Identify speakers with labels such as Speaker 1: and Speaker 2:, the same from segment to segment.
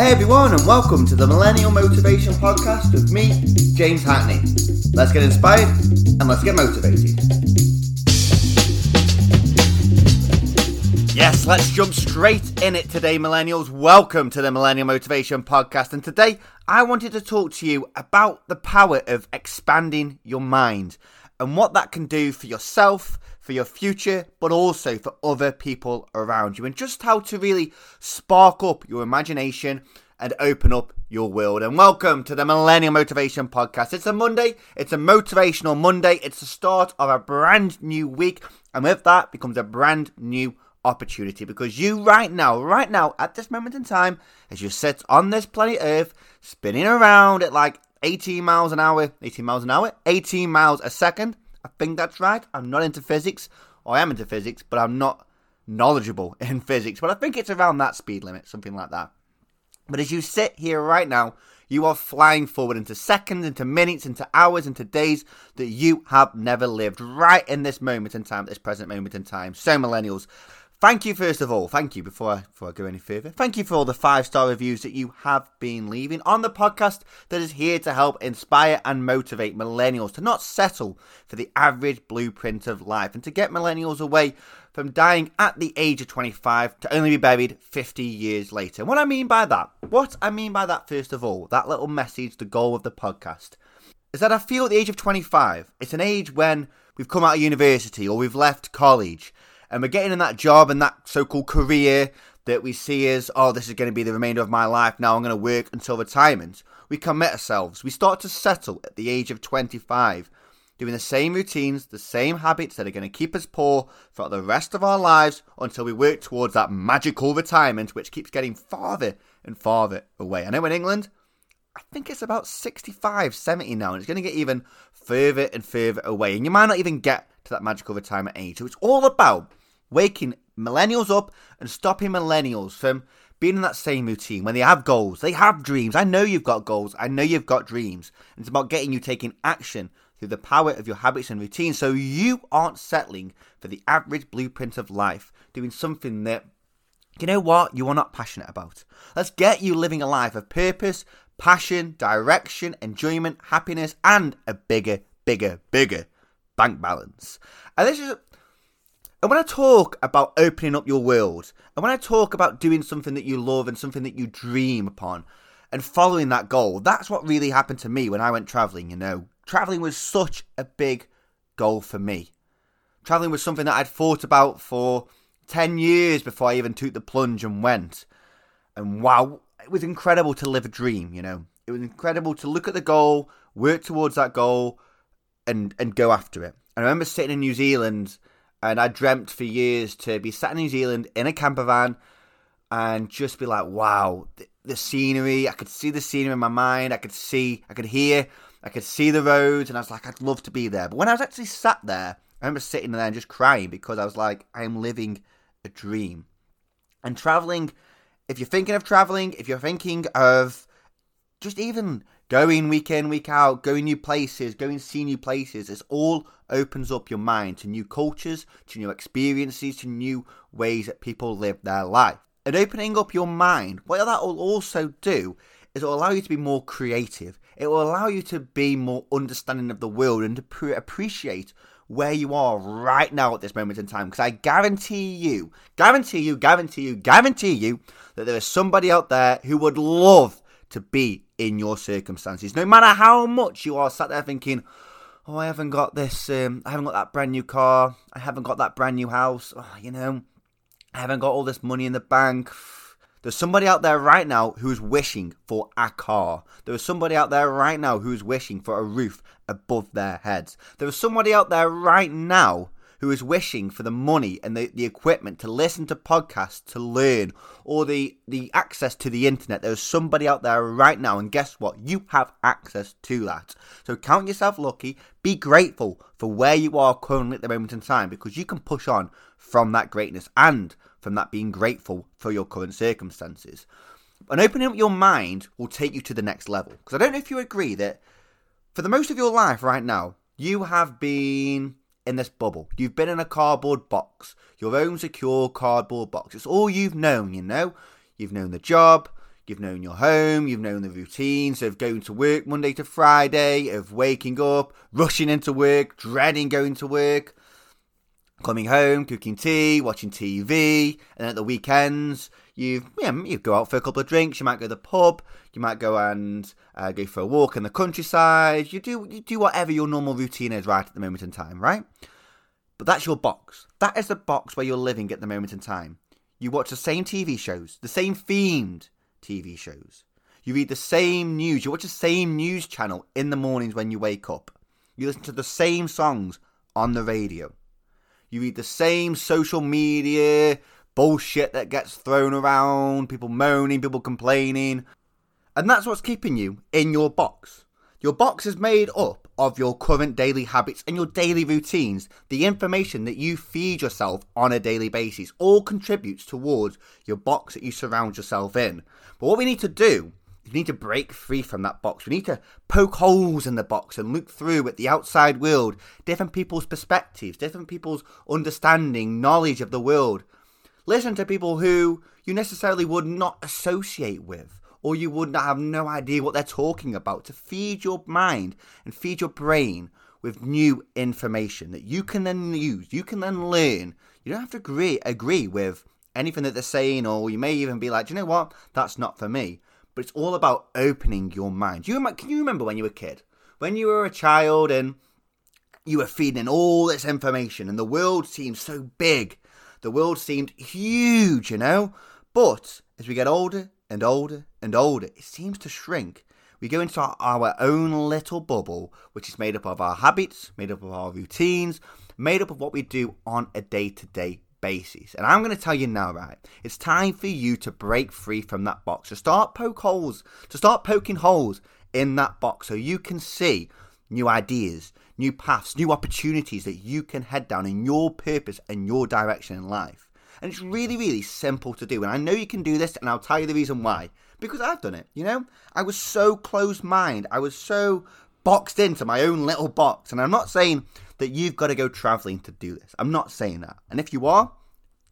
Speaker 1: Hey everyone, and welcome to the Millennial Motivation Podcast with me, James Hackney. Let's get inspired and let's get motivated. Yes, let's jump straight in it today, millennials. Welcome to the Millennial Motivation Podcast. And today I wanted to talk to you about the power of expanding your mind and what that can do for yourself, for your future, but also for other people around you, and just how to really spark up your imagination and open up your world. And welcome to the Millennial Motivation Podcast. It's a Monday, it's a motivational Monday, it's the start of a brand new week, and with that becomes a brand new opportunity because you right now, right now, at this moment in time, as you sit on this planet Earth, spinning around at like 18 miles an hour, 18 miles an hour, 18 miles a second. I think that's right. I'm not into physics, I am into physics, but I'm not knowledgeable in physics. But I think it's around that speed limit, something like that. But as you sit here right now, you are flying forward into seconds, into minutes, into hours, into days that you have never lived right in this moment in time, this present moment in time. So, millennials, Thank you, first of all. Thank you before I, before I go any further. Thank you for all the five star reviews that you have been leaving on the podcast that is here to help inspire and motivate millennials to not settle for the average blueprint of life and to get millennials away from dying at the age of 25 to only be buried 50 years later. What I mean by that, what I mean by that, first of all, that little message, the goal of the podcast, is that I feel at the age of 25, it's an age when we've come out of university or we've left college and we're getting in that job and that so-called career that we see as, oh, this is going to be the remainder of my life. Now I'm going to work until retirement. We commit ourselves. We start to settle at the age of 25, doing the same routines, the same habits that are going to keep us poor for the rest of our lives until we work towards that magical retirement, which keeps getting farther and farther away. I know in England, I think it's about 65, 70 now, and it's going to get even further and further away. And you might not even get to that magical retirement age. So it's all about waking millennials up and stopping millennials from being in that same routine when they have goals, they have dreams. I know you've got goals, I know you've got dreams. It's about getting you taking action through the power of your habits and routines so you aren't settling for the average blueprint of life, doing something that, you know what, you are not passionate about. Let's get you living a life of purpose, passion, direction, enjoyment, happiness, and a bigger, bigger, bigger bank balance. And this is and when I talk about opening up your world, and when I talk about doing something that you love and something that you dream upon, and following that goal, that's what really happened to me when I went traveling, you know. Traveling was such a big goal for me. Traveling was something that I'd thought about for 10 years before I even took the plunge and went. And wow, it was incredible to live a dream, you know. It was incredible to look at the goal, work towards that goal, and, and go after it. I remember sitting in New Zealand and I dreamt for years to be sat in New Zealand in a camper van and just be like, wow, the, the, scenery. I could see the scenery in my mind. I could see, I could hear, I could see the roads, and I was like, I'd love to be there. But when I was actually sat there, I remember sitting there and just crying because I was like, I am living a dream. And traveling, if you're thinking of traveling, if you're thinking of just even going week in, week out, going new places, going to see new places. It all opens up your mind to new cultures, to new experiences, to new ways that people live their life. And opening up your mind, what that will also do is it will allow you to be more creative. It will allow you to be more understanding of the world and to pre- appreciate where you are right now at this moment in time. Because I guarantee you, guarantee you, guarantee you, guarantee you that there is somebody out there who would love to be in your circumstances. No matter how much you are sat there thinking, oh, I haven't got this, um, I haven't got that brand new car, I haven't got that brand new house, oh, you know, I haven't got all this money in the bank. There's somebody out there right now who's wishing for a car. There is somebody out there right now who's wishing for a roof above their heads. There is somebody out there right now who is wishing for the money and the, the equipment to listen to podcasts, to learn, or the, the access to the internet. There's somebody out there right now, and guess what? You have access to that. So count yourself lucky. Be grateful for where you are currently at the moment in time because you can push on from that greatness and from that being grateful for your current circumstances. And opening up your mind will take you to the next level. Because I don't know if you agree that for the most of your life right now, you have been in this bubble. You've been in a cardboard box, your own secure cardboard box. It's all you've known, you know. You've known the job, You've known your home, you've known the routines of going to work Monday to Friday, of waking up, rushing into work, dreading going to work, coming home, cooking tea, watching TV, and at the weekends, you yeah, you go out for a couple of drinks. You might go to the pub. You might go and uh, go for a walk in the countryside. You do you do whatever your normal routine is right at the moment in time, right? But that's your box. That is the box where you're living at the moment in time. You watch the same TV shows, the same themed TV shows. You read the same news. You watch the same news channel in the mornings when you wake up. You listen to the same songs on the radio. You read the same social media bullshit that gets thrown around, people moaning, people complaining. And that's what's keeping you in your box. Your box is made up of your current daily habits and your daily routines. The information that you feed yourself on a daily basis all contributes towards your box that you surround yourself in. But what we need to do we need to break free from that box. We need to poke holes in the box and look through at the outside world, different people's perspectives, different people's understanding, knowledge of the world. Listen to people who you necessarily would not associate with, or you would not have no idea what they're talking about, to feed your mind and feed your brain with new information that you can then use, you can then learn. You don't have to agree agree with anything that they're saying, or you may even be like, you know what, that's not for me but it's all about opening your mind. You can you remember when you were a kid, when you were a child, and you were feeding all this information, and the world seemed so big, the world seemed huge, you know. But as we get older and older and older, it seems to shrink. We go into our, our own little bubble, which is made up of our habits, made up of our routines, made up of what we do on a day to day basis. And I'm going to tell you now, right? It's time for you to break free from that box, to start poke holes, to start poking holes in that box so you can see new ideas, new paths, new opportunities that you can head down in your purpose and your direction in life. And it's really, really simple to do. And I know you can do this, and I'll tell you the reason why. Because I've done it, you know? I was so closed mind. I was so boxed into my own little box. And I'm not saying that you've got to go traveling to do this. I'm not saying that. And if you are,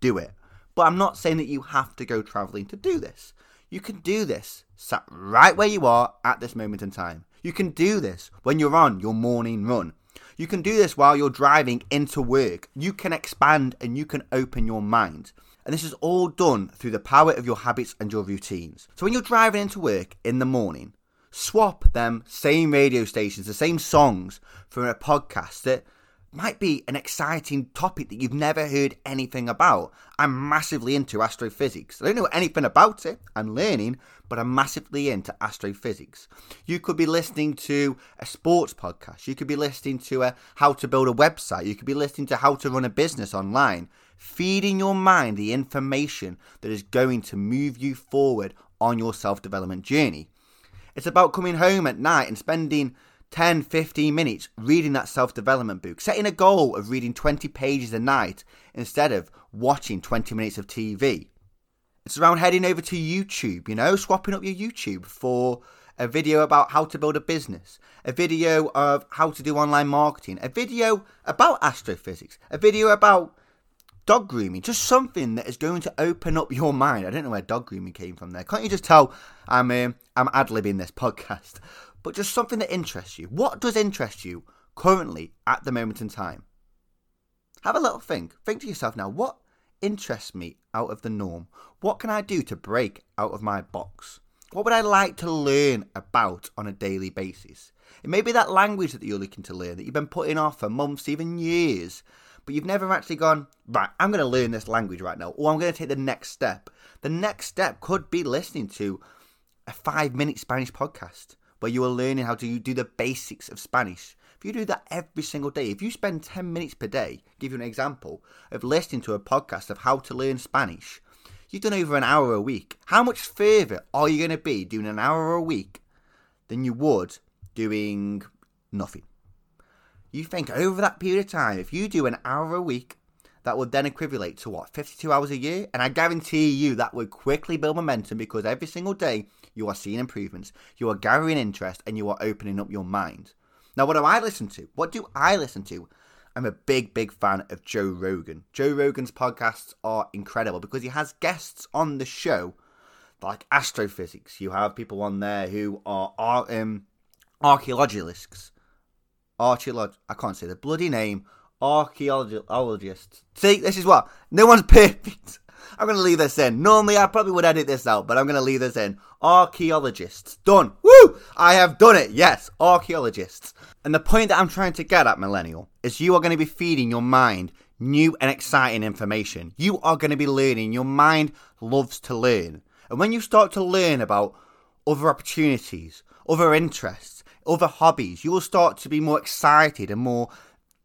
Speaker 1: do it. But I'm not saying that you have to go traveling to do this. You can do this sat right where you are at this moment in time. You can do this when you're on your morning run. You can do this while you're driving into work. You can expand and you can open your mind. And this is all done through the power of your habits and your routines. So when you're driving into work in the morning, swap them same radio stations, the same songs for a podcast that might be an exciting topic that you've never heard anything about. I'm massively into astrophysics. I don't know anything about it, I'm learning, but I'm massively into astrophysics. You could be listening to a sports podcast, you could be listening to a how to build a website, you could be listening to how to run a business online, feeding your mind the information that is going to move you forward on your self development journey. It's about coming home at night and spending 10, 15 minutes reading that self development book, setting a goal of reading 20 pages a night instead of watching 20 minutes of TV. It's around heading over to YouTube, you know, swapping up your YouTube for a video about how to build a business, a video of how to do online marketing, a video about astrophysics, a video about dog grooming, just something that is going to open up your mind. I don't know where dog grooming came from there. Can't you just tell I'm um, I'm ad libbing this podcast? But just something that interests you. What does interest you currently at the moment in time? Have a little think. Think to yourself now, what interests me out of the norm? What can I do to break out of my box? What would I like to learn about on a daily basis? It may be that language that you're looking to learn that you've been putting off for months, even years but you've never actually gone, right, I'm going to learn this language right now, or I'm going to take the next step. The next step could be listening to a five minute Spanish podcast where you are learning how to do the basics of Spanish. If you do that every single day, if you spend 10 minutes per day, give you an example of listening to a podcast of how to learn Spanish, you've done over an hour a week. How much further are you going to be doing an hour a week than you would doing nothing? You think over that period of time, if you do an hour a week, that would then equivalent to what, 52 hours a year? And I guarantee you that would quickly build momentum because every single day you are seeing improvements, you are gathering interest, and you are opening up your mind. Now, what do I listen to? What do I listen to? I'm a big, big fan of Joe Rogan. Joe Rogan's podcasts are incredible because he has guests on the show like astrophysics. You have people on there who are, um, archaeologists. Archaeolog- I can't say the bloody name. Archaeologists. See, this is what no one's perfect. I'm going to leave this in. Normally, I probably would edit this out, but I'm going to leave this in. Archaeologists. Done. Woo! I have done it. Yes, archaeologists. And the point that I'm trying to get at, Millennial, is you are going to be feeding your mind new and exciting information. You are going to be learning. Your mind loves to learn. And when you start to learn about other opportunities, other interests, other hobbies, you will start to be more excited and more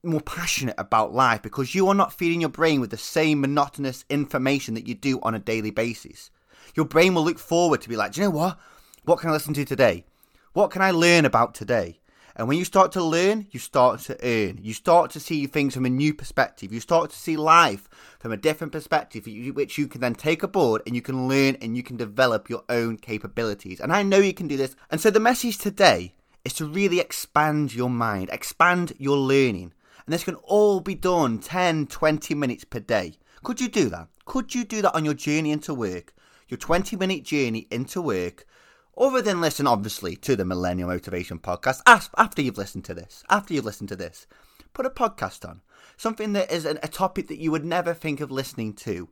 Speaker 1: more passionate about life because you are not feeding your brain with the same monotonous information that you do on a daily basis. Your brain will look forward to be like, do you know what? What can I listen to today? What can I learn about today? And when you start to learn, you start to earn. You start to see things from a new perspective. You start to see life from a different perspective, which you can then take aboard and you can learn and you can develop your own capabilities. And I know you can do this. And so the message today is to really expand your mind, expand your learning. And this can all be done 10, 20 minutes per day. Could you do that? Could you do that on your journey into work? Your 20 minute journey into work other than listen, obviously, to the Millennial Motivation Podcast, after you've listened to this, after you've listened to this, put a podcast on. Something that is a topic that you would never think of listening to.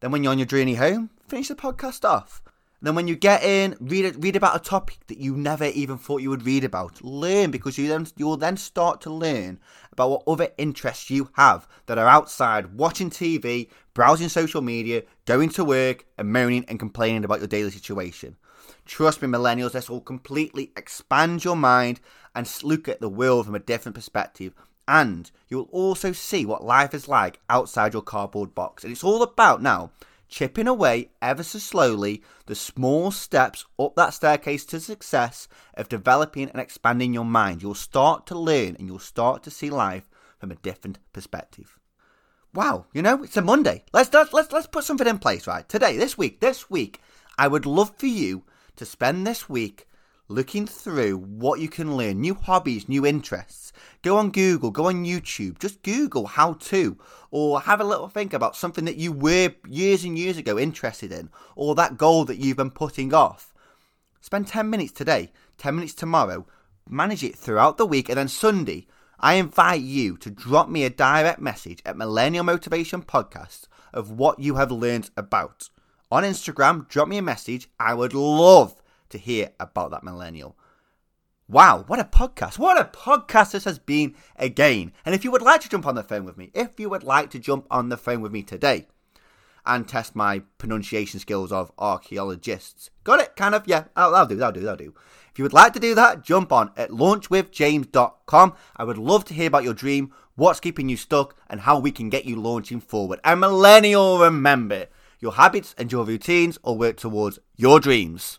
Speaker 1: Then when you're on your journey home, finish the podcast off. Then when you get in, read read about a topic that you never even thought you would read about. Learn because you then you'll then start to learn about what other interests you have that are outside watching TV, browsing social media, going to work, and moaning and complaining about your daily situation. Trust me, millennials, this will completely expand your mind and look at the world from a different perspective. And you'll also see what life is like outside your cardboard box. And it's all about now chipping away ever so slowly the small steps up that staircase to success of developing and expanding your mind. You'll start to learn and you'll start to see life from a different perspective. Wow, you know, it's a Monday. Let's let's let's put something in place, right? Today, this week, this week, I would love for you to spend this week looking through what you can learn, new hobbies, new interests. Go on Google, go on YouTube, just Google how to, or have a little think about something that you were years and years ago interested in, or that goal that you've been putting off. Spend 10 minutes today, 10 minutes tomorrow, manage it throughout the week, and then Sunday, I invite you to drop me a direct message at Millennial Motivation Podcast of what you have learned about on Instagram, drop me a message. I would love to hear about that millennial. Wow, what a podcast. What a podcast this has been again. And if you would like to jump on the phone with me, if you would like to jump on the phone with me today and test my pronunciation skills of archaeologists, got it? Kind of? Yeah, I'll, I'll do, I'll do, I'll do. If you would like to do that, jump on at launchwithjames.com. I would love to hear about your dream, what's keeping you stuck, and how we can get you launching forward. And millennial, remember, your habits and your routines all work towards your dreams.